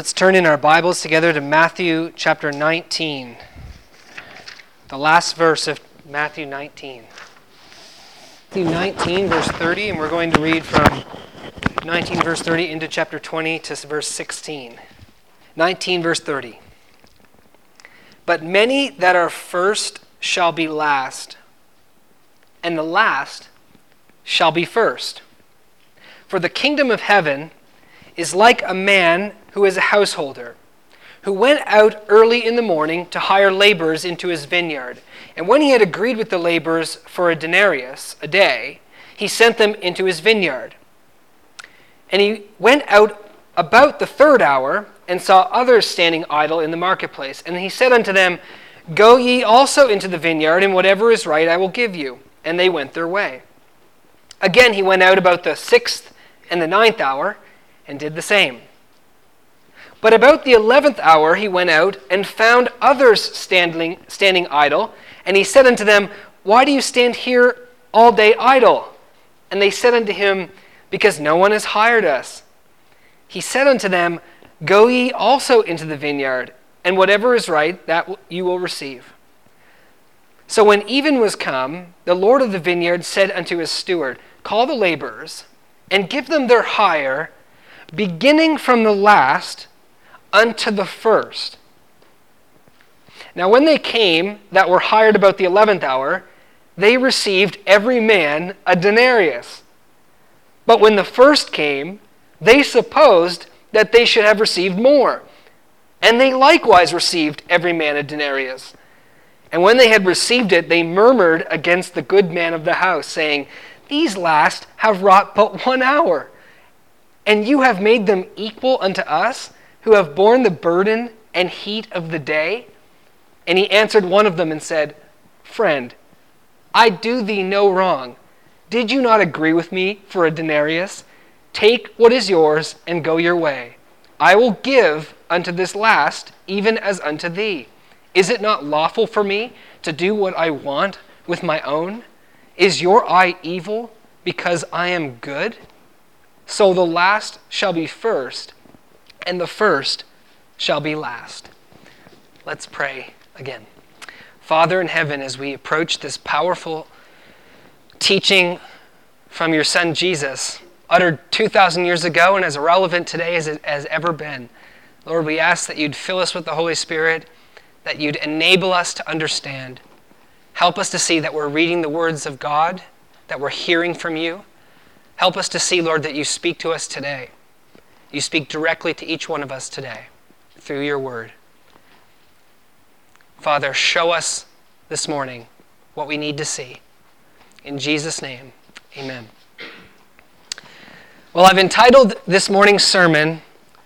Let's turn in our Bibles together to Matthew chapter 19. The last verse of Matthew 19. Matthew 19, verse 30, and we're going to read from 19, verse 30 into chapter 20 to verse 16. 19, verse 30. But many that are first shall be last, and the last shall be first. For the kingdom of heaven is like a man who is a householder, who went out early in the morning to hire laborers into his vineyard. And when he had agreed with the laborers for a denarius a day, he sent them into his vineyard. And he went out about the third hour and saw others standing idle in the marketplace. And he said unto them, Go ye also into the vineyard, and whatever is right I will give you. And they went their way. Again he went out about the sixth and the ninth hour and did the same. But about the eleventh hour he went out and found others standing, standing idle, and he said unto them, Why do you stand here all day idle? And they said unto him, Because no one has hired us. He said unto them, Go ye also into the vineyard, and whatever is right, that you will receive. So when even was come, the Lord of the vineyard said unto his steward, Call the laborers, and give them their hire, beginning from the last unto the first. Now, when they came that were hired about the eleventh hour, they received every man a denarius. But when the first came, they supposed that they should have received more. And they likewise received every man a denarius. And when they had received it, they murmured against the good man of the house, saying, These last have wrought but one hour, and you have made them equal unto us who have borne the burden and heat of the day? And he answered one of them and said, Friend, I do thee no wrong. Did you not agree with me for a denarius? Take what is yours and go your way. I will give unto this last, even as unto thee. Is it not lawful for me to do what I want with my own? Is your eye evil because I am good? So the last shall be first, and the first shall be last. Let's pray again. Father in heaven, as we approach this powerful teaching from your Son Jesus, uttered 2,000 years ago and as relevant today as it has ever been, Lord, we ask that you'd fill us with the Holy Spirit, that you'd enable us to understand. Help us to see that we're reading the words of God, that we're hearing from you. Help us to see, Lord, that you speak to us today. You speak directly to each one of us today through your word. Father, show us this morning what we need to see. In Jesus' name, amen. Well, I've entitled this morning's sermon,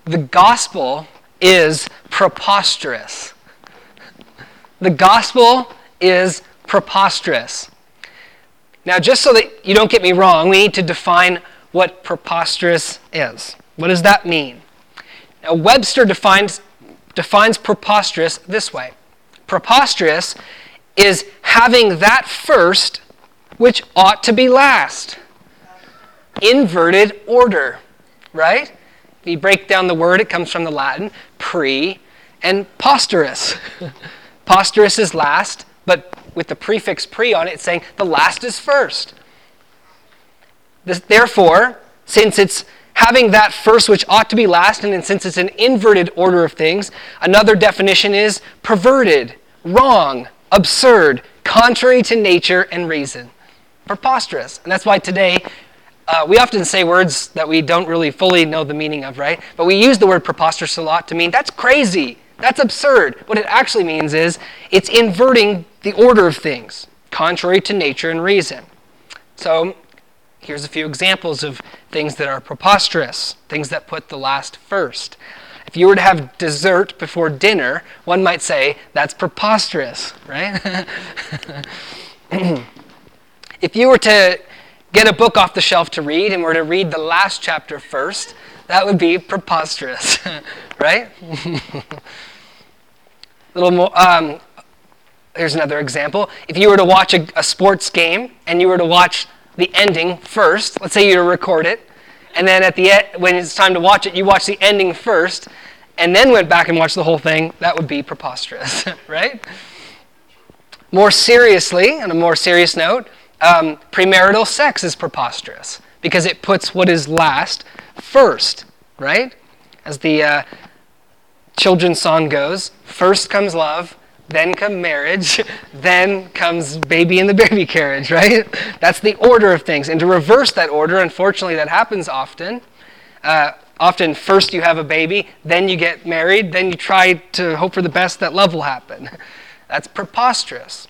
The Gospel is Preposterous. The Gospel is preposterous. Now, just so that you don't get me wrong, we need to define what preposterous is. What does that mean? Now, Webster defines, defines preposterous this way Preposterous is having that first which ought to be last. Inverted order, right? If you break down the word, it comes from the Latin pre and posterous. posterous is last, but with the prefix pre on it, it's saying the last is first. This, therefore, since it's having that first which ought to be last, and since it's an inverted order of things, another definition is perverted, wrong, absurd, contrary to nature and reason. Preposterous. And that's why today uh, we often say words that we don't really fully know the meaning of, right? But we use the word preposterous a lot to mean that's crazy, that's absurd. What it actually means is it's inverting the order of things, contrary to nature and reason. So Here's a few examples of things that are preposterous, things that put the last first. If you were to have dessert before dinner, one might say that's preposterous, right? if you were to get a book off the shelf to read and were to read the last chapter first, that would be preposterous, right? little more. Um, here's another example. If you were to watch a, a sports game and you were to watch the ending first. Let's say you record it, and then at the end, when it's time to watch it, you watch the ending first. and then went back and watched the whole thing, that would be preposterous, right? More seriously, on a more serious note, um, premarital sex is preposterous because it puts what is last first, right? As the uh, children's song goes, first comes love, then come marriage, then comes baby in the baby carriage, right? That's the order of things. And to reverse that order, unfortunately, that happens often. Uh, often, first you have a baby, then you get married, then you try to hope for the best that love will happen. That's preposterous.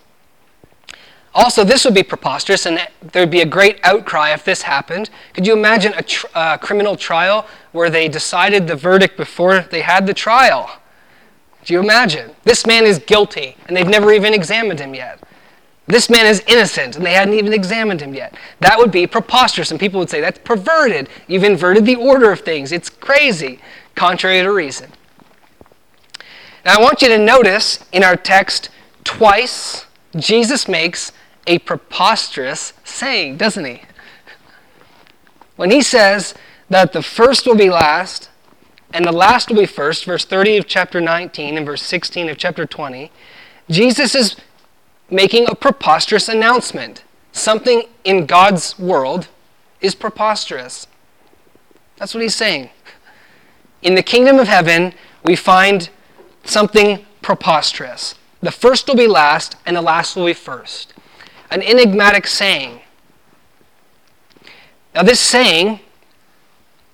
Also, this would be preposterous, and there'd be a great outcry if this happened. Could you imagine a tr- uh, criminal trial where they decided the verdict before they had the trial? Do you imagine? This man is guilty, and they've never even examined him yet. This man is innocent, and they hadn't even examined him yet. That would be preposterous, and people would say, that's perverted. You've inverted the order of things. It's crazy, contrary to reason. Now, I want you to notice in our text, twice Jesus makes a preposterous saying, doesn't he? When he says that the first will be last and the last will be first, verse 30 of chapter 19 and verse 16 of chapter 20, Jesus is making a preposterous announcement. Something in God's world is preposterous. That's what he's saying. In the kingdom of heaven, we find something preposterous. The first will be last, and the last will be first. An enigmatic saying. Now, this saying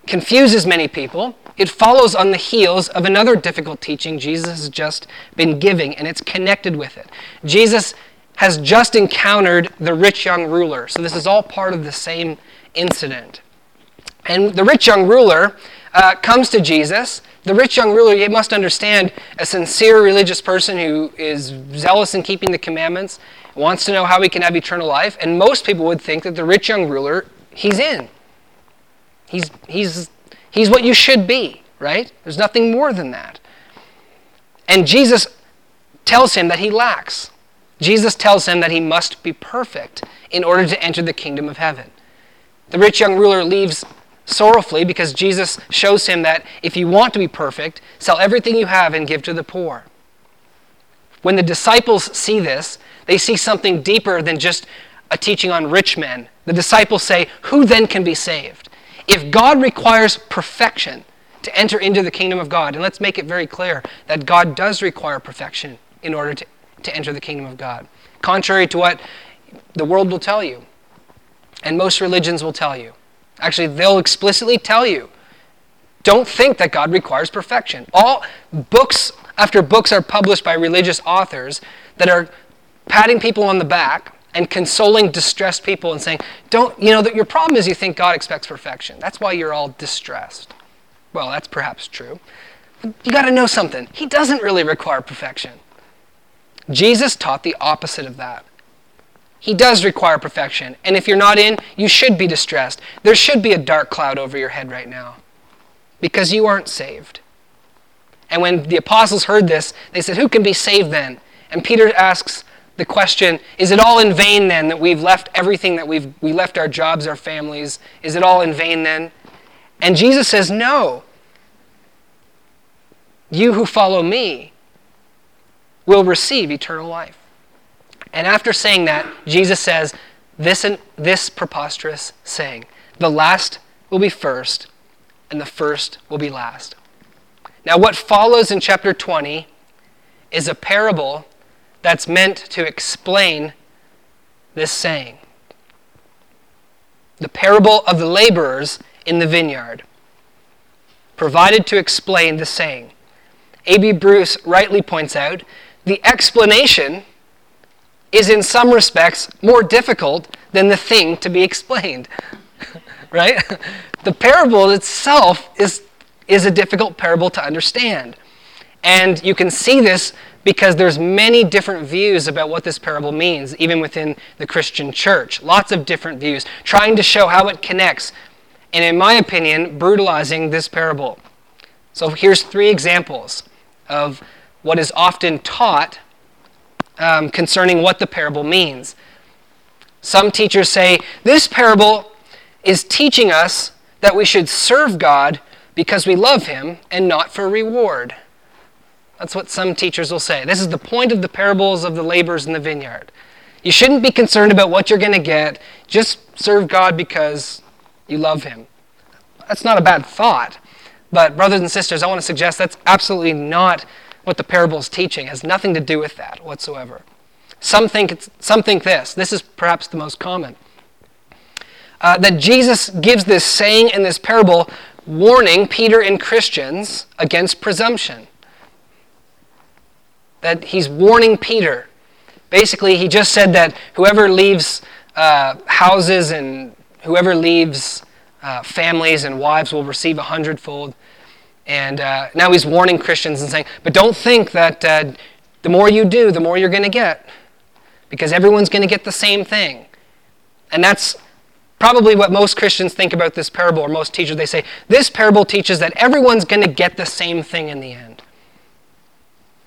confuses many people it follows on the heels of another difficult teaching Jesus has just been giving, and it's connected with it. Jesus has just encountered the rich young ruler, so this is all part of the same incident. And the rich young ruler uh, comes to Jesus. The rich young ruler, you must understand, a sincere religious person who is zealous in keeping the commandments, wants to know how he can have eternal life, and most people would think that the rich young ruler, he's in. He's, he's He's what you should be, right? There's nothing more than that. And Jesus tells him that he lacks. Jesus tells him that he must be perfect in order to enter the kingdom of heaven. The rich young ruler leaves sorrowfully because Jesus shows him that if you want to be perfect, sell everything you have and give to the poor. When the disciples see this, they see something deeper than just a teaching on rich men. The disciples say, Who then can be saved? If God requires perfection to enter into the kingdom of God, and let's make it very clear that God does require perfection in order to, to enter the kingdom of God, contrary to what the world will tell you, and most religions will tell you. Actually, they'll explicitly tell you don't think that God requires perfection. All books after books are published by religious authors that are patting people on the back and consoling distressed people and saying, don't, you know, that your problem is you think God expects perfection. That's why you're all distressed. Well, that's perhaps true. You got to know something. He doesn't really require perfection. Jesus taught the opposite of that. He does require perfection. And if you're not in, you should be distressed. There should be a dark cloud over your head right now because you aren't saved. And when the apostles heard this, they said, Who can be saved then? And Peter asks, the question is it all in vain then that we've left everything that we've we left our jobs our families? Is it all in vain then? And jesus says no. You who follow me will receive eternal life. And after saying that jesus says this this preposterous saying the last will be first and the first will be last. Now what follows in chapter 20 is a parable that's meant to explain this saying. The parable of the laborers in the vineyard, provided to explain the saying. A.B. Bruce rightly points out the explanation is in some respects more difficult than the thing to be explained. right? The parable itself is, is a difficult parable to understand. And you can see this because there's many different views about what this parable means even within the christian church. Lots of different views trying to show how it connects and in my opinion brutalizing this parable. So here's three examples of what is often taught um, concerning what the parable means. Some teachers say this parable is teaching us that we should serve god because we love him and not for reward. That's what some teachers will say. This is the point of the parables of the laborers in the vineyard. You shouldn't be concerned about what you're going to get. Just serve God because you love him. That's not a bad thought. But, brothers and sisters, I want to suggest that's absolutely not what the parable is teaching. It has nothing to do with that whatsoever. Some think, some think this. This is perhaps the most common. Uh, that Jesus gives this saying in this parable warning Peter and Christians against presumption. That he's warning Peter. Basically, he just said that whoever leaves uh, houses and whoever leaves uh, families and wives will receive a hundredfold. And uh, now he's warning Christians and saying, but don't think that uh, the more you do, the more you're going to get. Because everyone's going to get the same thing. And that's probably what most Christians think about this parable, or most teachers. They say, this parable teaches that everyone's going to get the same thing in the end.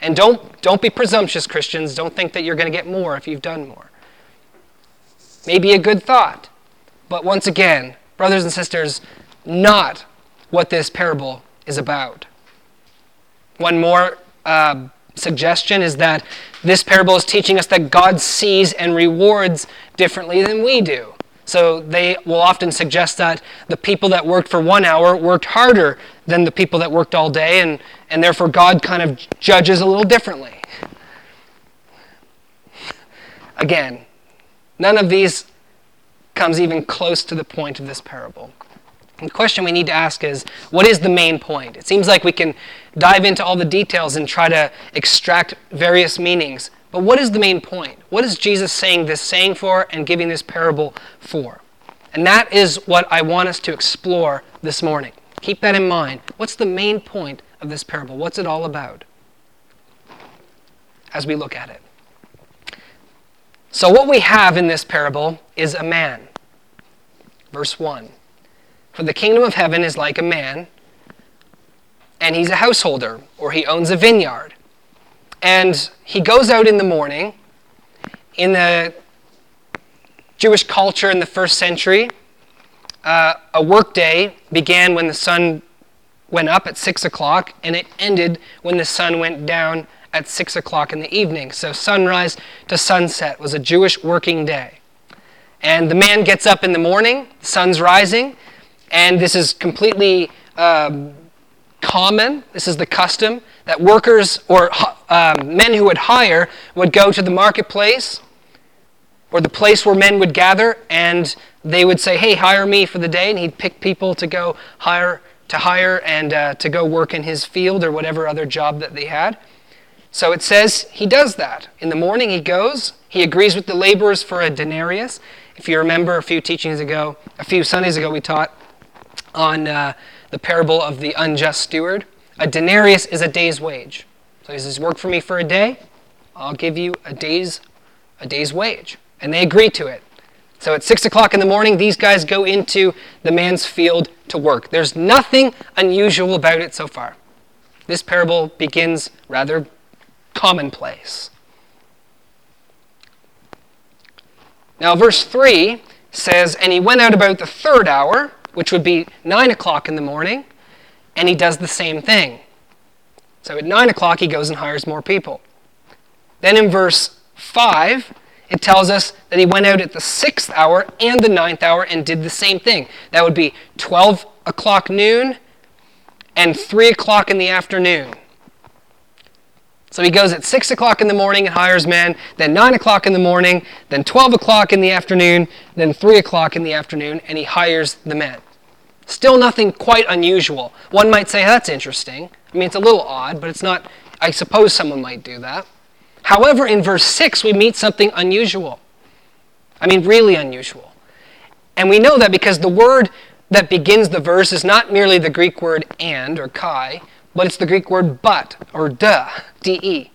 And don't, don't be presumptuous, Christians. Don't think that you're going to get more if you've done more. Maybe a good thought. But once again, brothers and sisters, not what this parable is about. One more uh, suggestion is that this parable is teaching us that God sees and rewards differently than we do. So they will often suggest that the people that worked for one hour worked harder than the people that worked all day, and, and therefore God kind of judges a little differently. Again, none of these comes even close to the point of this parable. And the question we need to ask is what is the main point? It seems like we can dive into all the details and try to extract various meanings. But what is the main point? What is Jesus saying this saying for and giving this parable for? And that is what I want us to explore this morning. Keep that in mind. What's the main point of this parable? What's it all about? As we look at it. So, what we have in this parable is a man. Verse 1 For the kingdom of heaven is like a man, and he's a householder, or he owns a vineyard. And he goes out in the morning. In the Jewish culture in the first century, uh, a workday began when the sun went up at 6 o'clock, and it ended when the sun went down at 6 o'clock in the evening. So sunrise to sunset was a Jewish working day. And the man gets up in the morning, the sun's rising, and this is completely um, common. This is the custom that workers or um, men who would hire would go to the marketplace or the place where men would gather and they would say, hey, hire me for the day. And he'd pick people to go hire, to hire and uh, to go work in his field or whatever other job that they had. So it says he does that. In the morning he goes, he agrees with the laborers for a denarius. If you remember a few teachings ago, a few Sundays ago, we taught on uh, the parable of the unjust steward. A denarius is a day's wage. So he says, work for me for a day, I'll give you a day's, a day's wage. And they agree to it. So at 6 o'clock in the morning, these guys go into the man's field to work. There's nothing unusual about it so far. This parable begins rather commonplace. Now, verse 3 says, And he went out about the third hour, which would be 9 o'clock in the morning, and he does the same thing. So at 9 o'clock, he goes and hires more people. Then in verse 5, it tells us that he went out at the sixth hour and the ninth hour and did the same thing. That would be 12 o'clock noon and 3 o'clock in the afternoon. So he goes at 6 o'clock in the morning and hires men, then 9 o'clock in the morning, then 12 o'clock in the afternoon, then 3 o'clock in the afternoon, and he hires the men. Still nothing quite unusual. One might say, that's interesting. I mean, it's a little odd, but it's not, I suppose someone might do that. However, in verse 6, we meet something unusual. I mean, really unusual. And we know that because the word that begins the verse is not merely the Greek word and or kai, but it's the Greek word but or de, de.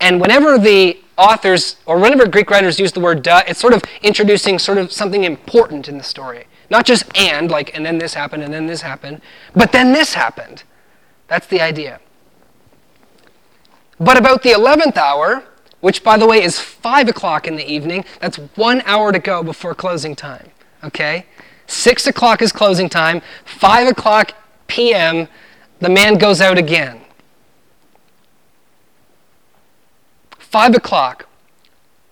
And whenever the authors or whenever Greek writers use the word de, it's sort of introducing sort of something important in the story. Not just and, like, and then this happened, and then this happened, but then this happened. That's the idea. But about the 11th hour, which by the way is 5 o'clock in the evening, that's one hour to go before closing time. Okay? 6 o'clock is closing time, 5 o'clock p.m., the man goes out again. 5 o'clock.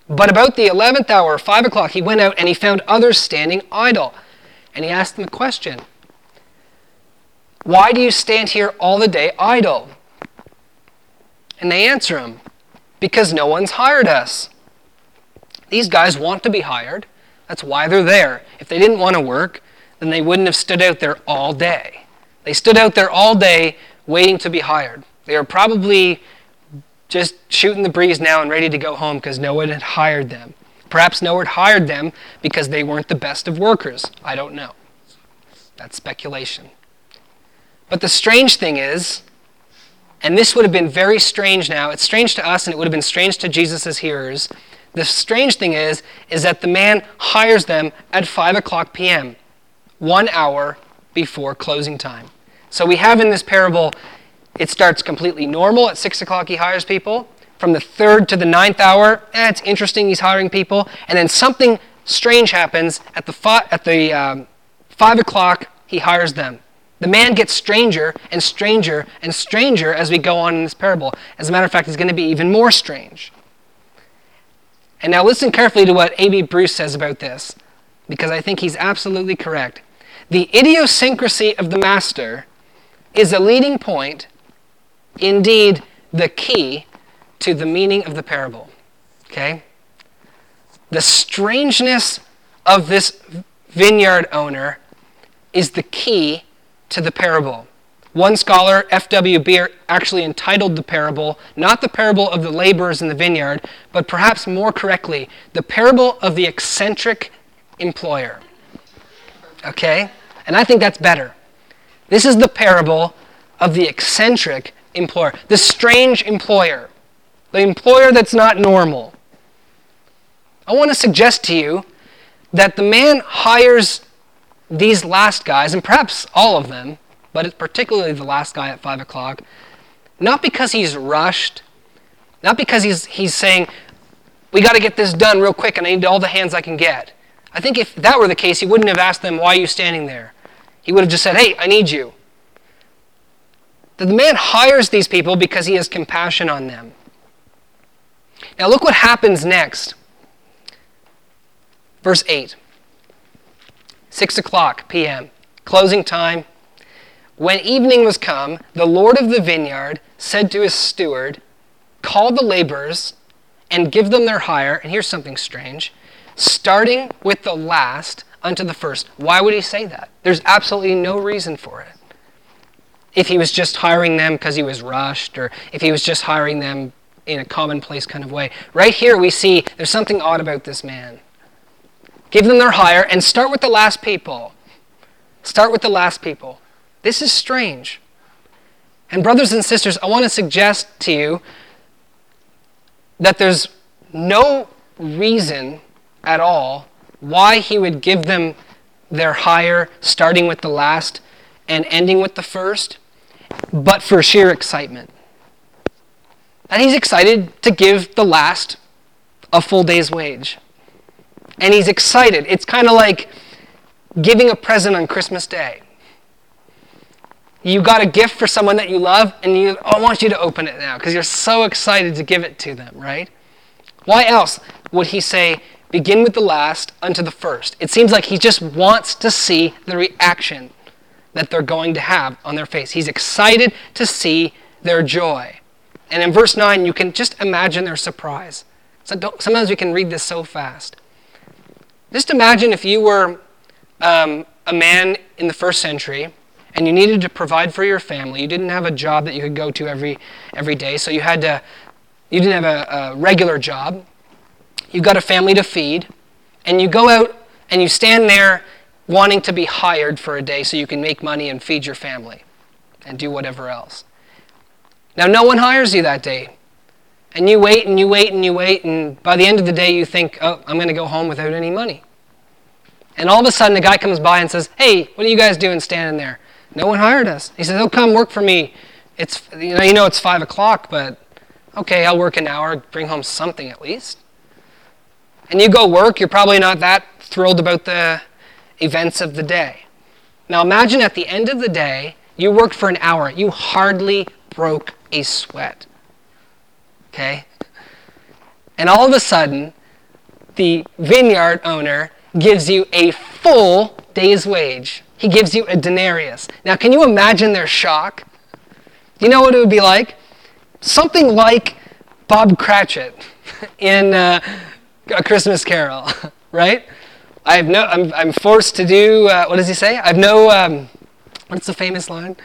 But about the 11th hour, 5 o'clock, he went out and he found others standing idle. And he asked them a question Why do you stand here all the day idle? And they answer him, Because no one's hired us. These guys want to be hired. That's why they're there. If they didn't want to work, then they wouldn't have stood out there all day. They stood out there all day waiting to be hired. They are probably just shooting the breeze now and ready to go home because no one had hired them. Perhaps no one hired them because they weren't the best of workers. I don't know. That's speculation. But the strange thing is, and this would have been very strange now, it's strange to us and it would have been strange to Jesus' hearers. The strange thing is, is that the man hires them at 5 o'clock p.m., one hour before closing time. So we have in this parable it starts completely normal. At 6 o'clock, he hires people. From the third to the ninth hour, eh, it's interesting, he's hiring people. And then something strange happens. At the, fi- at the um, 5 o'clock, he hires them. The man gets stranger and stranger and stranger as we go on in this parable. As a matter of fact, he's going to be even more strange. And now listen carefully to what A.B. Bruce says about this, because I think he's absolutely correct. The idiosyncrasy of the master is a leading point indeed the key to the meaning of the parable. Okay? The strangeness of this vineyard owner is the key to the parable. One scholar, F.W. Beare, actually entitled the parable, not the parable of the laborers in the vineyard, but perhaps more correctly, the parable of the eccentric employer. Okay? And I think that's better. This is the parable of the eccentric employer, the strange employer, the employer that's not normal. I want to suggest to you that the man hires these last guys, and perhaps all of them, but particularly the last guy at 5 o'clock, not because he's rushed, not because he's, he's saying, we got to get this done real quick and I need all the hands I can get. I think if that were the case, he wouldn't have asked them, why are you standing there? He would have just said, hey, I need you the man hires these people because he has compassion on them. Now, look what happens next. Verse 8 6 o'clock p.m., closing time. When evening was come, the Lord of the vineyard said to his steward, Call the laborers and give them their hire. And here's something strange starting with the last unto the first. Why would he say that? There's absolutely no reason for it if he was just hiring them because he was rushed or if he was just hiring them in a commonplace kind of way. Right here, we see there's something odd about this man. Give them their hire and start with the last people. Start with the last people. This is strange. And, brothers and sisters, I want to suggest to you that there's no reason at all why he would give them their hire, starting with the last and ending with the first but for sheer excitement. And he's excited to give the last a full day's wage. And he's excited. It's kind of like giving a present on Christmas Day. You got a gift for someone that you love, and you, oh, I want you to open it now because you're so excited to give it to them, right? Why else would he say, begin with the last unto the first? It seems like he just wants to see the reaction that they're going to have on their face. He's excited to see their joy. And in verse 9, you can just imagine their surprise. So sometimes we can read this so fast. Just imagine if you were um, a man in the first century and you needed to provide for your family. You didn't have a job that you could go to every, every day, so you had to, you didn't have a, a regular job. You've got a family to feed, and you go out and you stand there wanting to be hired for a day so you can make money and feed your family and do whatever else. Now, no one hires you that day. And you wait and you wait and you wait, and by the end of the day, you think, oh, I'm going to go home without any money. And all of a sudden, a guy comes by and says, hey, what are you guys doing standing there? No one hired us. He says, oh, come work for me. It's, you know, you know it's 5 o'clock, but okay, I'll work an hour, bring home something at least. And you go work, you're probably not that thrilled about the events of the day. Now imagine at the end of the day, You worked for an hour. You hardly broke a sweat. Okay? And all of a sudden, the vineyard owner gives you a full day's wage. He gives you a denarius. Now, can you imagine their shock? You know what it would be like? Something like Bob Cratchit in uh, A Christmas Carol, right? I have no, I'm, I'm forced to do, uh, what does he say? I have no, um, what's the famous line?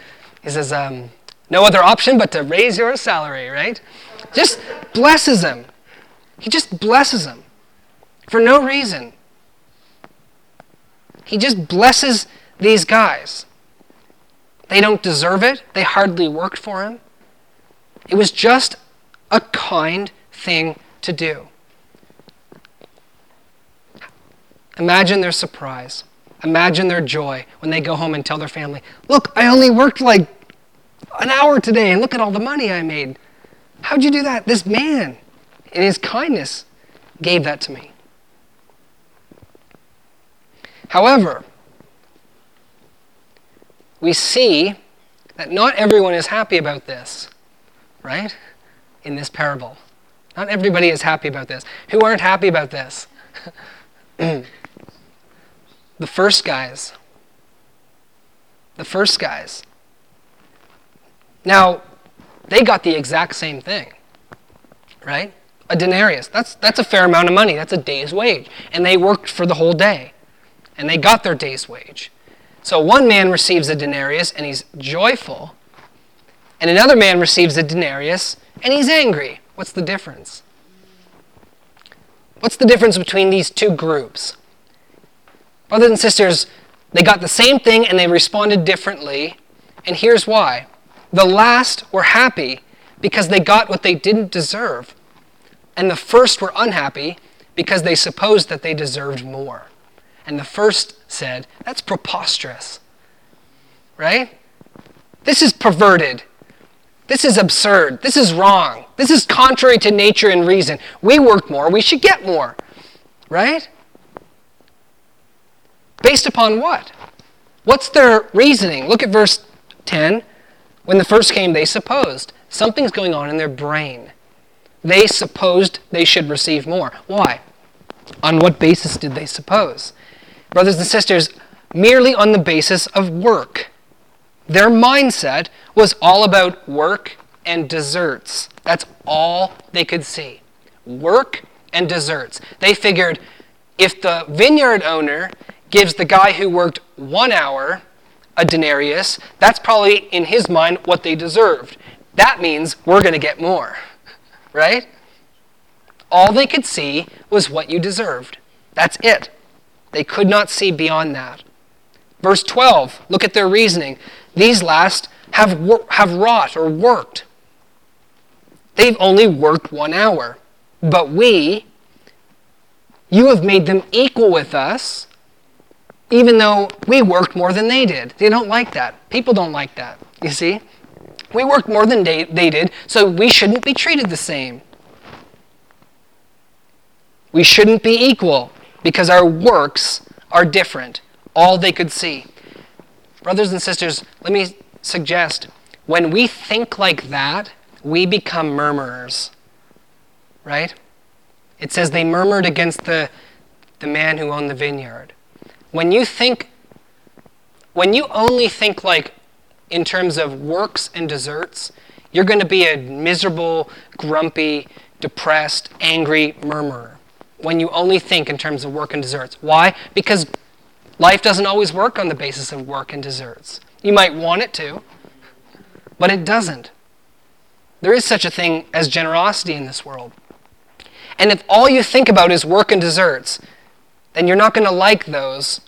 He says, um, no other option but to raise your salary, right? Just blesses him. He just blesses him for no reason. He just blesses these guys. They don't deserve it. They hardly worked for him. It was just a kind thing to do. Imagine their surprise. Imagine their joy when they go home and tell their family, Look, I only worked like an hour today, and look at all the money I made. How'd you do that? This man, in his kindness, gave that to me. However, we see that not everyone is happy about this, right? In this parable. Not everybody is happy about this. Who aren't happy about this? the first guys. The first guys. Now, they got the exact same thing, right? A denarius. That's, that's a fair amount of money. That's a day's wage. And they worked for the whole day. And they got their day's wage. So one man receives a denarius and he's joyful, and another man receives a denarius and he's angry. What's the difference? What's the difference between these two groups? Brothers and sisters, they got the same thing and they responded differently, and here's why. The last were happy because they got what they didn't deserve, and the first were unhappy because they supposed that they deserved more. And the first said, That's preposterous. Right? This is perverted. This is absurd. This is wrong. This is contrary to nature and reason. We work more, we should get more. Right? Based upon what? What's their reasoning? Look at verse 10. When the first came, they supposed. Something's going on in their brain. They supposed they should receive more. Why? On what basis did they suppose? Brothers and sisters, merely on the basis of work. Their mindset was all about work and deserts. That's all they could see. Work and deserts. They figured if the vineyard owner gives the guy who worked one hour a denarius, that's probably in his mind what they deserved. That means we're going to get more, right? All they could see was what you deserved. That's it. They could not see beyond that. Verse 12, look at their reasoning. These last have, wor- have wrought or worked. They've only worked one hour. But we, you have made them equal with us, even though we worked more than they did. They don't like that. People don't like that, you see? We worked more than they, they did, so we shouldn't be treated the same. We shouldn't be equal because our works are different. All they could see. Brothers and sisters, let me suggest when we think like that, we become murmurers. Right? It says they murmured against the, the man who owned the vineyard. When you think, when you only think like in terms of works and deserts, you're going to be a miserable, grumpy, depressed, angry murmurer when you only think in terms of work and deserts. Why? Because life doesn't always work on the basis of work and deserts. You might want it to, but it doesn't. There is such a thing as generosity in this world. And if all you think about is work and deserts, then you're not going to like those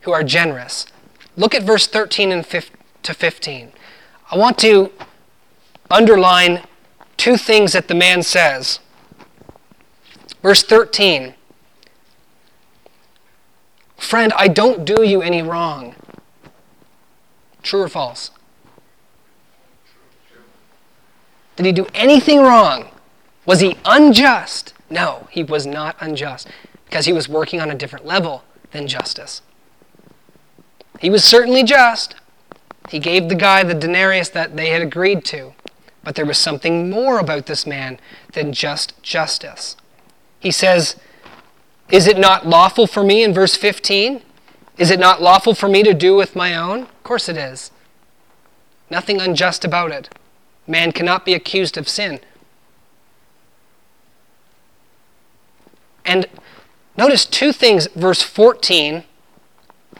who are generous. Look at verse 13 and 15 to 15. I want to underline two things that the man says. Verse 13 Friend, I don't do you any wrong. True or false? Did he do anything wrong? Was he unjust? No, he was not unjust because he was working on a different level than justice. He was certainly just, He gave the guy the denarius that they had agreed to. But there was something more about this man than just justice. He says, Is it not lawful for me in verse 15? Is it not lawful for me to do with my own? Of course it is. Nothing unjust about it. Man cannot be accused of sin. And notice two things, verse 14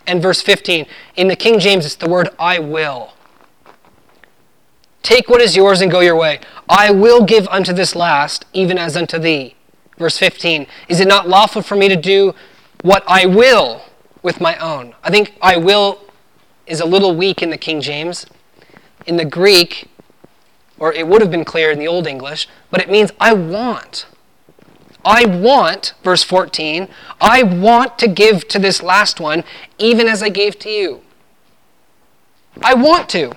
and verse 15. In the King James, it's the word I will. Take what is yours and go your way. I will give unto this last, even as unto thee. Verse 15. Is it not lawful for me to do what I will with my own? I think I will is a little weak in the King James. In the Greek, or it would have been clear in the Old English, but it means I want. I want, verse 14, I want to give to this last one even as I gave to you. I want to.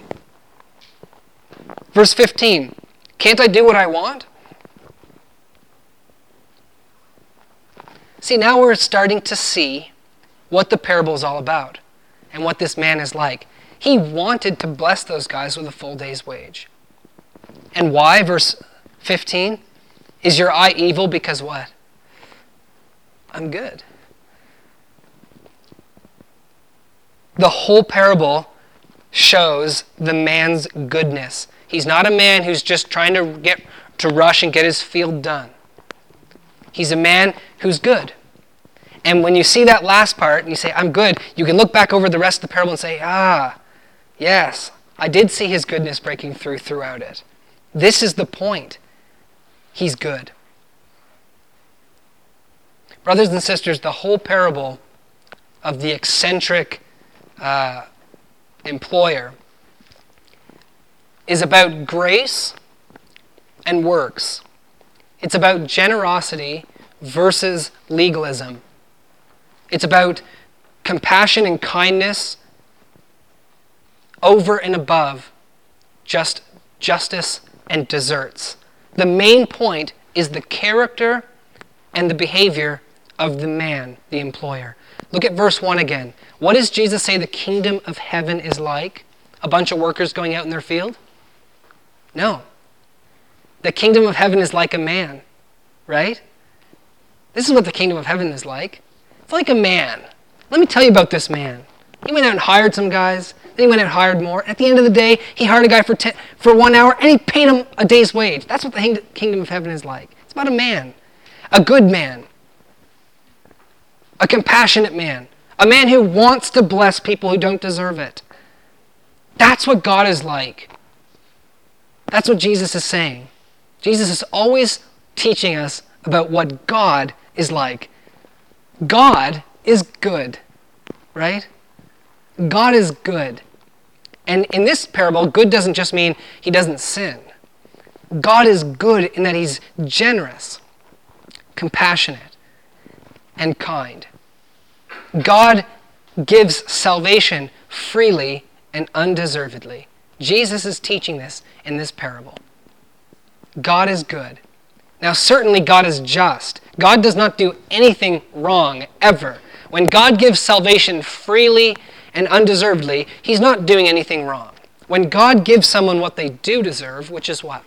Verse 15, can't I do what I want? See, now we're starting to see what the parable is all about and what this man is like. He wanted to bless those guys with a full day's wage. And why? Verse 15 Is your eye evil because what? I'm good. The whole parable shows the man's goodness. He's not a man who's just trying to get to rush and get his field done. He's a man who's good. And when you see that last part and you say, I'm good, you can look back over the rest of the parable and say, ah, yes, I did see his goodness breaking through throughout it. This is the point. He's good. Brothers and sisters, the whole parable of the eccentric uh, employer is about grace and works. It's about generosity versus legalism. It's about compassion and kindness over and above just justice and deserts. The main point is the character and the behavior of the man, the employer. Look at verse 1 again. What does Jesus say the kingdom of heaven is like? A bunch of workers going out in their field? No. The kingdom of heaven is like a man, right? This is what the kingdom of heaven is like. It's like a man. Let me tell you about this man. He went out and hired some guys. Then he went and hired more. At the end of the day, he hired a guy for, ten, for one hour and he paid him a day's wage. That's what the kingdom of heaven is like. It's about a man, a good man, a compassionate man, a man who wants to bless people who don't deserve it. That's what God is like. That's what Jesus is saying. Jesus is always teaching us about what God is like. God is good, right? God is good. And in this parable, good doesn't just mean he doesn't sin. God is good in that he's generous, compassionate, and kind. God gives salvation freely and undeservedly. Jesus is teaching this in this parable. God is good. Now, certainly, God is just. God does not do anything wrong, ever. When God gives salvation freely and undeservedly, He's not doing anything wrong. When God gives someone what they do deserve, which is what?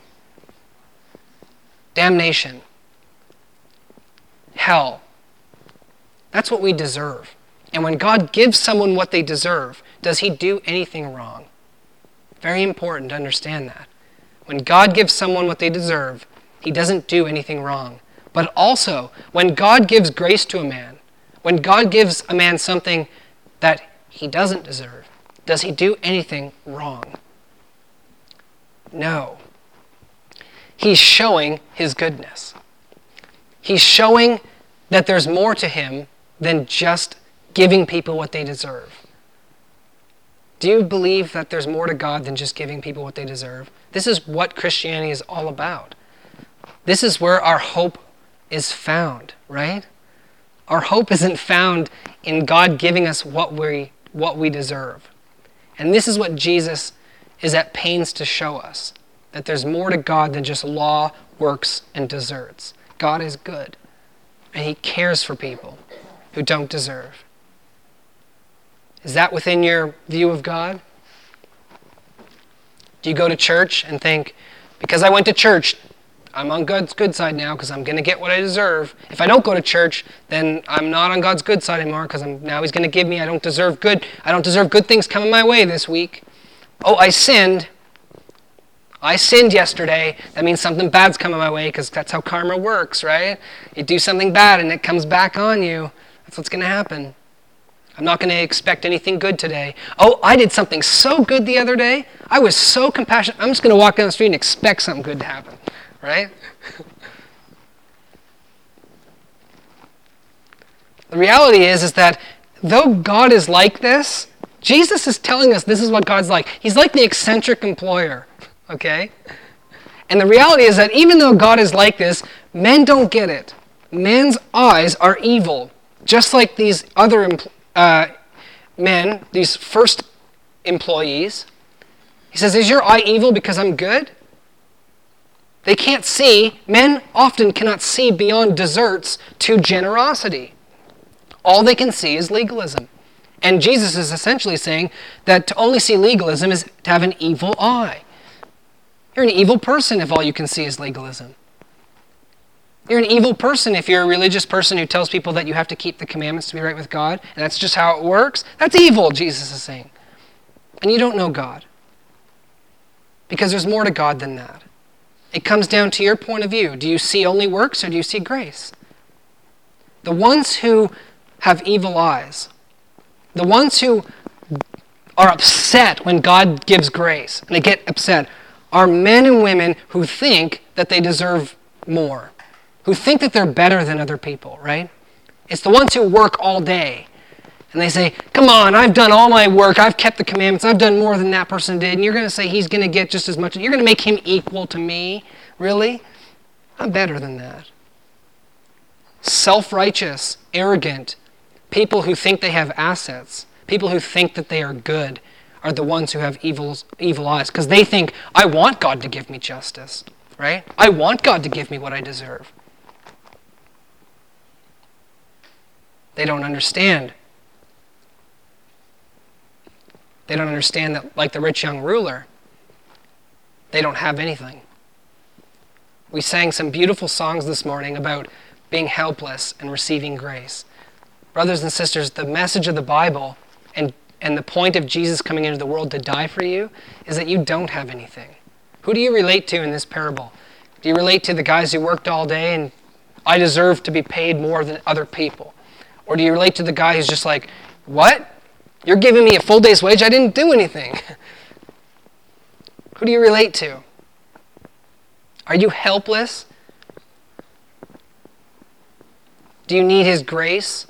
Damnation, hell. That's what we deserve. And when God gives someone what they deserve, does He do anything wrong? Very important to understand that. When God gives someone what they deserve, He doesn't do anything wrong. But also, when God gives grace to a man, when God gives a man something that he doesn't deserve, does he do anything wrong? No. He's showing his goodness. He's showing that there's more to him than just giving people what they deserve. Do you believe that there's more to God than just giving people what they deserve? This is what Christianity is all about. This is where our hope is found, right? Our hope isn't found in God giving us what we, what we deserve. And this is what Jesus is at pains to show us that there's more to God than just law, works, and deserts. God is good, and He cares for people who don't deserve. Is that within your view of God? Do you go to church and think, because I went to church, I'm on God's good side now because I'm going to get what I deserve. If I don't go to church, then I'm not on God's good side anymore because now He's going to give me. I don't deserve good. I don't deserve good things coming my way this week. Oh, I sinned. I sinned yesterday. That means something bad's coming my way because that's how karma works, right? You do something bad and it comes back on you. That's what's going to happen. I'm not going to expect anything good today. Oh, I did something so good the other day. I was so compassionate. I'm just going to walk down the street and expect something good to happen right? the reality is, is that though God is like this, Jesus is telling us this is what God's like. He's like the eccentric employer, okay? And the reality is that even though God is like this, men don't get it. Men's eyes are evil, just like these other uh, men, these first employees. He says, Is your eye evil because I'm good? They can't see, men often cannot see beyond deserts to generosity. All they can see is legalism. And Jesus is essentially saying that to only see legalism is to have an evil eye. You're an evil person if all you can see is legalism. You're an evil person if you're a religious person who tells people that you have to keep the commandments to be right with God, and that's just how it works. That's evil, Jesus is saying. And you don't know God. Because there's more to God than that. It comes down to your point of view. Do you see only works or do you see grace? The ones who have evil eyes, the ones who are upset when God gives grace, and they get upset, are men and women who think that they deserve more, who think that they're better than other people, right? It's the ones who work all day and they say, Come on, I've done all my work. I've kept the commandments. I've done more than that person did. And you're going to say he's going to get just as much. You're going to make him equal to me. Really? I'm better than that. Self righteous, arrogant, people who think they have assets, people who think that they are good, are the ones who have evil, evil eyes because they think, I want God to give me justice, right? I want God to give me what I deserve. They don't understand They don't understand that, like the rich young ruler, they don't have anything. We sang some beautiful songs this morning about being helpless and receiving grace. Brothers and sisters, the message of the Bible and, and the point of Jesus coming into the world to die for you is that you don't have anything. Who do you relate to in this parable? Do you relate to the guys who worked all day and I deserve to be paid more than other people? Or do you relate to the guy who's just like, what? You're giving me a full day's wage. I didn't do anything. Who do you relate to? Are you helpless? Do you need His grace?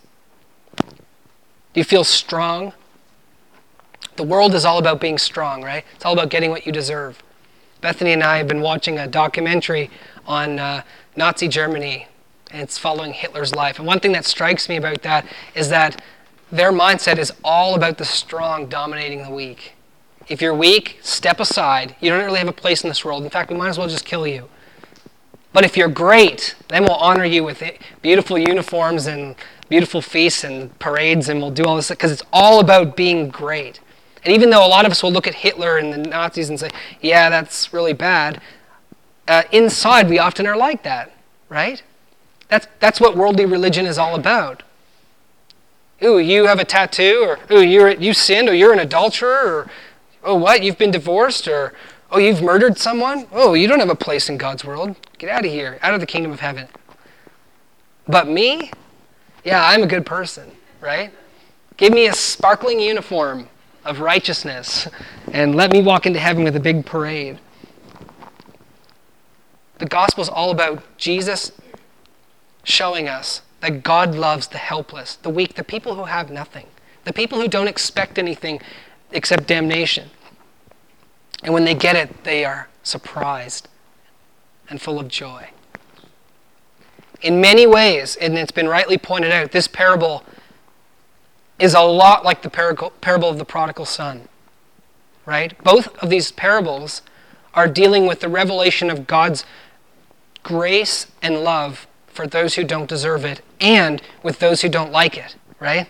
Do you feel strong? The world is all about being strong, right? It's all about getting what you deserve. Bethany and I have been watching a documentary on uh, Nazi Germany, and it's following Hitler's life. And one thing that strikes me about that is that their mindset is all about the strong dominating the weak. If you're weak, step aside. You don't really have a place in this world. In fact, we might as well just kill you. But if you're great, then we'll honor you with beautiful uniforms and beautiful feasts and parades, and we'll do all this because it's all about being great. And even though a lot of us will look at Hitler and the Nazis and say, yeah, that's really bad, uh, inside we often are like that, right? That's, that's what worldly religion is all about. Ooh, you have a tattoo, or ooh, you're, you sinned, or you're an adulterer, or oh, what, you've been divorced, or oh, you've murdered someone. Oh, you don't have a place in God's world. Get out of here, out of the kingdom of heaven. But me? Yeah, I'm a good person, right? Give me a sparkling uniform of righteousness and let me walk into heaven with a big parade. The gospel is all about Jesus showing us that God loves the helpless, the weak, the people who have nothing, the people who don't expect anything except damnation. And when they get it, they are surprised and full of joy. In many ways, and it's been rightly pointed out, this parable is a lot like the parable of the prodigal son. Right? Both of these parables are dealing with the revelation of God's grace and love for those who don't deserve it and with those who don't like it, right?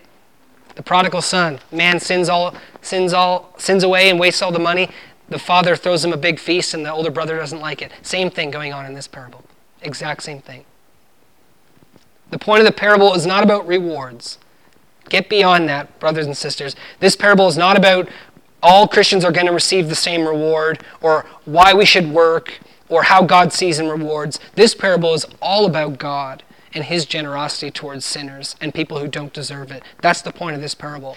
The prodigal son, man sins all sins all sins away and wastes all the money. the father throws him a big feast and the older brother doesn't like it. Same thing going on in this parable. Exact same thing. The point of the parable is not about rewards. Get beyond that, brothers and sisters. This parable is not about all Christians are going to receive the same reward or why we should work or how God sees and rewards. This parable is all about God and his generosity towards sinners and people who don't deserve it. That's the point of this parable.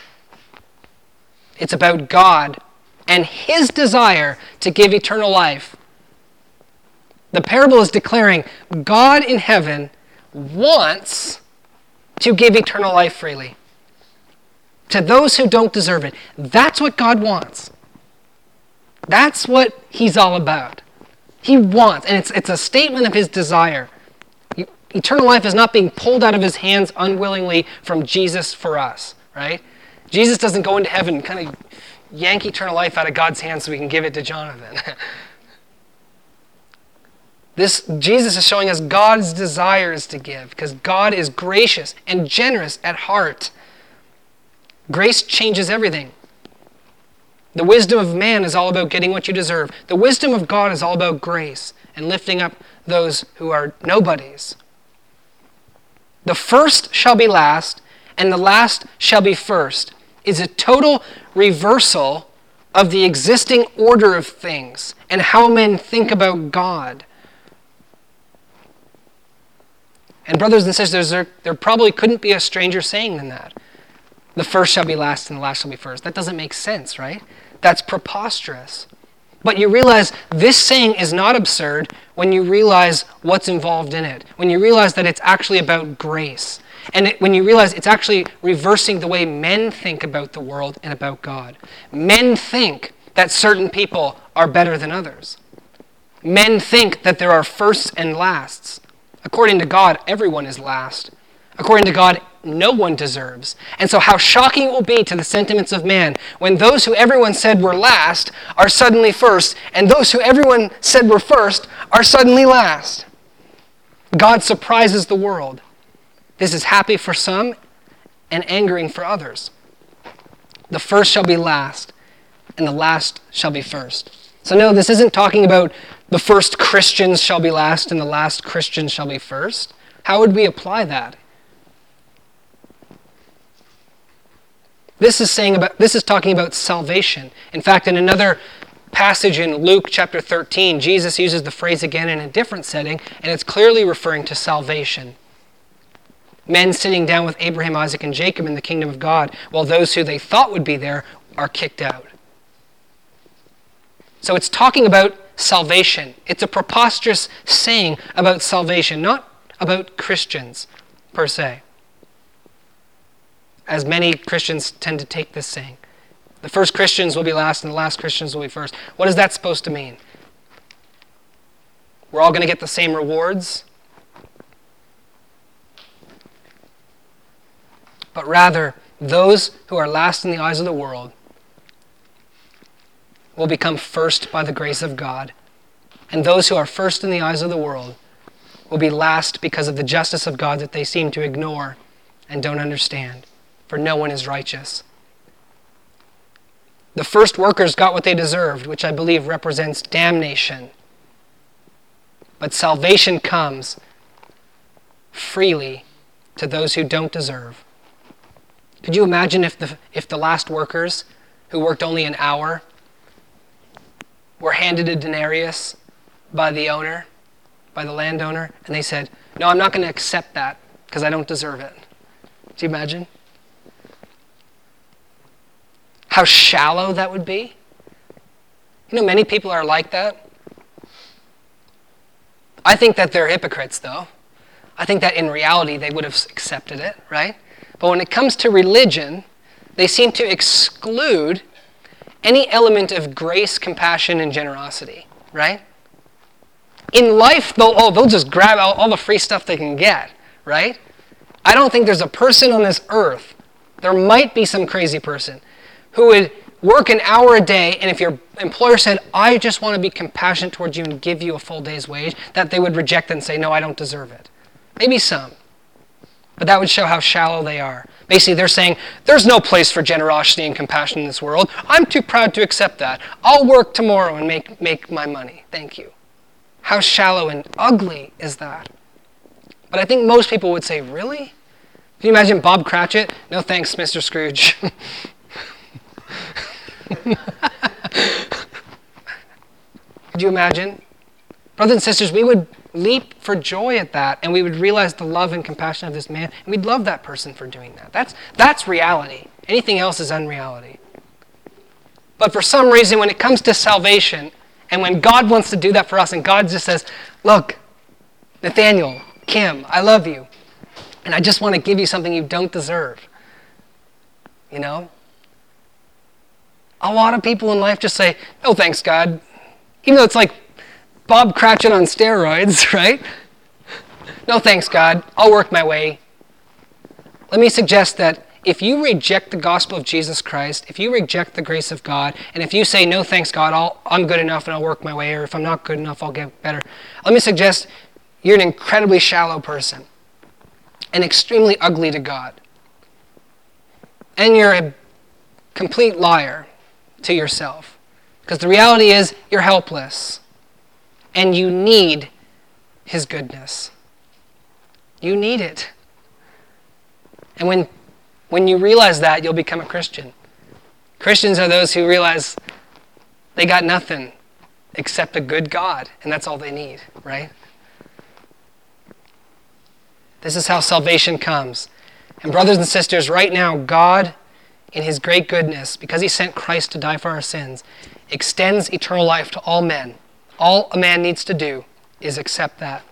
It's about God and his desire to give eternal life. The parable is declaring God in heaven wants to give eternal life freely to those who don't deserve it. That's what God wants. That's what He's all about. He wants, and it's, it's a statement of His desire. Eternal life is not being pulled out of His hands unwillingly from Jesus for us, right? Jesus doesn't go into heaven and kind of yank eternal life out of God's hands so we can give it to Jonathan. This Jesus is showing us God's desires to give because God is gracious and generous at heart. Grace changes everything. The wisdom of man is all about getting what you deserve. The wisdom of God is all about grace and lifting up those who are nobodies. The first shall be last, and the last shall be first is a total reversal of the existing order of things and how men think about God. And, brothers and sisters, there, there probably couldn't be a stranger saying than that. The first shall be last, and the last shall be first. That doesn't make sense, right? That's preposterous. But you realize this saying is not absurd when you realize what's involved in it, when you realize that it's actually about grace, and it, when you realize it's actually reversing the way men think about the world and about God. Men think that certain people are better than others. Men think that there are firsts and lasts. According to God, everyone is last. According to God, no one deserves. And so, how shocking it will be to the sentiments of man when those who everyone said were last are suddenly first, and those who everyone said were first are suddenly last. God surprises the world. This is happy for some and angering for others. The first shall be last, and the last shall be first. So, no, this isn't talking about the first Christians shall be last and the last Christians shall be first. How would we apply that? This is saying about this is talking about salvation. In fact, in another passage in Luke chapter 13, Jesus uses the phrase again in a different setting, and it's clearly referring to salvation. Men sitting down with Abraham, Isaac, and Jacob in the kingdom of God, while those who they thought would be there are kicked out. So it's talking about salvation. It's a preposterous saying about salvation, not about Christians per se. As many Christians tend to take this saying. The first Christians will be last and the last Christians will be first. What is that supposed to mean? We're all going to get the same rewards? But rather, those who are last in the eyes of the world will become first by the grace of God. And those who are first in the eyes of the world will be last because of the justice of God that they seem to ignore and don't understand. For no one is righteous. The first workers got what they deserved, which I believe represents damnation. But salvation comes freely to those who don't deserve. Could you imagine if the, if the last workers, who worked only an hour, were handed a denarius by the owner, by the landowner, and they said, No, I'm not going to accept that because I don't deserve it. Do you imagine? How shallow that would be? You know, many people are like that. I think that they're hypocrites, though. I think that in reality they would have accepted it, right? But when it comes to religion, they seem to exclude any element of grace, compassion, and generosity, right? In life, they'll, oh, they'll just grab all, all the free stuff they can get, right? I don't think there's a person on this earth, there might be some crazy person, who would work an hour a day, and if your employer said, I just want to be compassionate towards you and give you a full day's wage, that they would reject and say, No, I don't deserve it. Maybe some. but that would show how shallow they are. Basically, they're saying, There's no place for generosity and compassion in this world. I'm too proud to accept that. I'll work tomorrow and make, make my money. Thank you. How shallow and ugly is that? But I think most people would say, Really? Can you imagine Bob Cratchit? No thanks, Mr. Scrooge. Could you imagine? Brothers and sisters, we would leap for joy at that and we would realize the love and compassion of this man and we'd love that person for doing that. That's, that's reality. Anything else is unreality. But for some reason, when it comes to salvation and when God wants to do that for us and God just says, Look, Nathaniel, Kim, I love you. And I just want to give you something you don't deserve. You know? A lot of people in life just say, No thanks, God. Even though it's like Bob Cratchit on steroids, right? No thanks, God. I'll work my way. Let me suggest that if you reject the gospel of Jesus Christ, if you reject the grace of God, and if you say, no thanks, God, I'll, I'm good enough and I'll work my way, or if I'm not good enough, I'll get better, let me suggest you're an incredibly shallow person and extremely ugly to God. And you're a complete liar to yourself. Because the reality is, you're helpless and you need His goodness. You need it. And when, when you realize that, you'll become a Christian. Christians are those who realize they got nothing except a good God, and that's all they need, right? This is how salvation comes. And, brothers and sisters, right now, God, in His great goodness, because He sent Christ to die for our sins, extends eternal life to all men. All a man needs to do is accept that.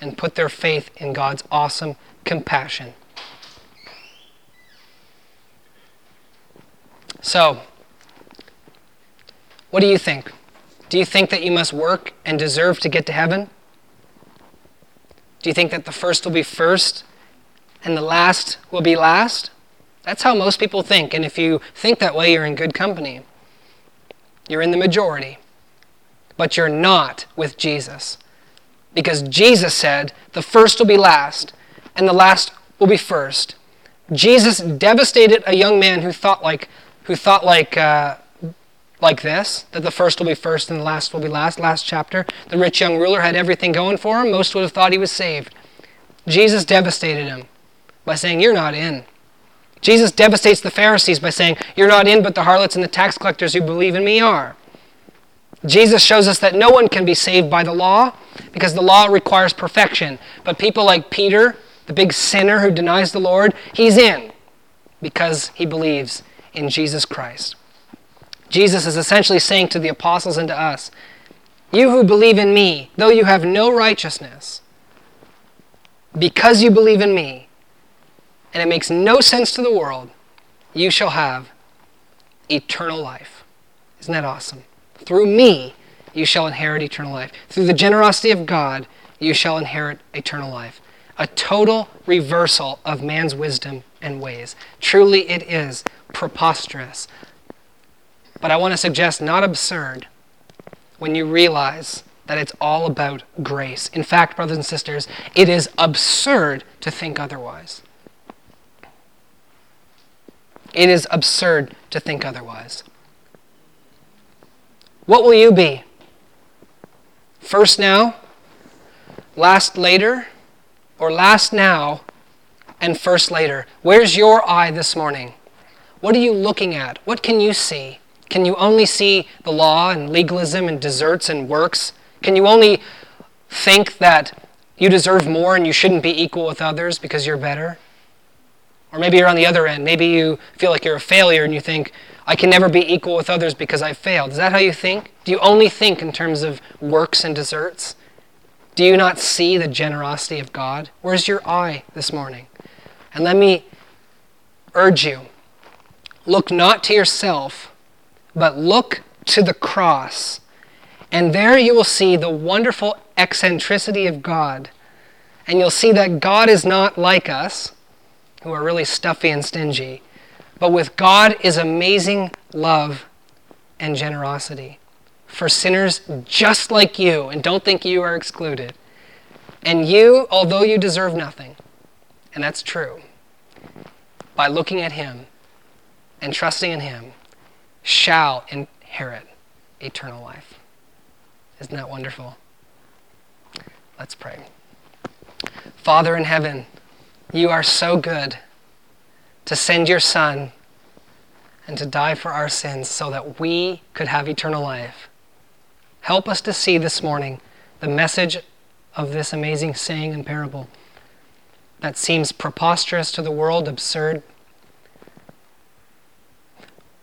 And put their faith in God's awesome compassion. So, what do you think? Do you think that you must work and deserve to get to heaven? Do you think that the first will be first and the last will be last? That's how most people think. And if you think that way, you're in good company. You're in the majority. But you're not with Jesus. Because Jesus said, the first will be last, and the last will be first. Jesus devastated a young man who thought like, who thought like, uh, like this, that the first will be first and the last will be last. Last chapter, the rich young ruler had everything going for him. Most would have thought he was saved. Jesus devastated him by saying, You're not in. Jesus devastates the Pharisees by saying, You're not in, but the harlots and the tax collectors who believe in me are. Jesus shows us that no one can be saved by the law because the law requires perfection. But people like Peter, the big sinner who denies the Lord, he's in because he believes in Jesus Christ. Jesus is essentially saying to the apostles and to us, You who believe in me, though you have no righteousness, because you believe in me, and it makes no sense to the world, you shall have eternal life. Isn't that awesome? Through me, you shall inherit eternal life. Through the generosity of God, you shall inherit eternal life. A total reversal of man's wisdom and ways. Truly, it is preposterous. But I want to suggest not absurd when you realize that it's all about grace. In fact, brothers and sisters, it is absurd to think otherwise. It is absurd to think otherwise. What will you be? First now, last later, or last now and first later? Where's your eye this morning? What are you looking at? What can you see? Can you only see the law and legalism and deserts and works? Can you only think that you deserve more and you shouldn't be equal with others because you're better? Or maybe you're on the other end. Maybe you feel like you're a failure and you think, I can never be equal with others because I failed. Is that how you think? Do you only think in terms of works and deserts? Do you not see the generosity of God? Where's your eye this morning? And let me urge you look not to yourself, but look to the cross. And there you will see the wonderful eccentricity of God. And you'll see that God is not like us who are really stuffy and stingy. But with God is amazing love and generosity. for sinners just like you, and don't think you are excluded. And you, although you deserve nothing, and that's true, by looking at him and trusting in him, shall inherit eternal life. Isn't that wonderful? Let's pray. Father in heaven, you are so good to send your Son and to die for our sins so that we could have eternal life. Help us to see this morning the message of this amazing saying and parable that seems preposterous to the world, absurd.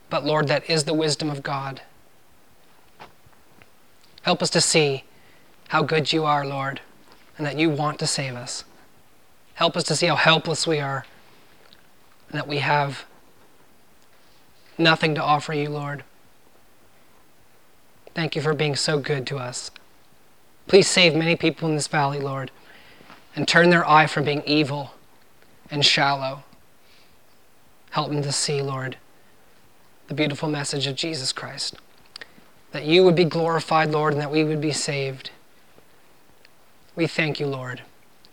But Lord, that is the wisdom of God. Help us to see how good you are, Lord, and that you want to save us. Help us to see how helpless we are and that we have nothing to offer you, Lord. Thank you for being so good to us. Please save many people in this valley, Lord, and turn their eye from being evil and shallow. Help them to see, Lord, the beautiful message of Jesus Christ. That you would be glorified, Lord, and that we would be saved. We thank you, Lord.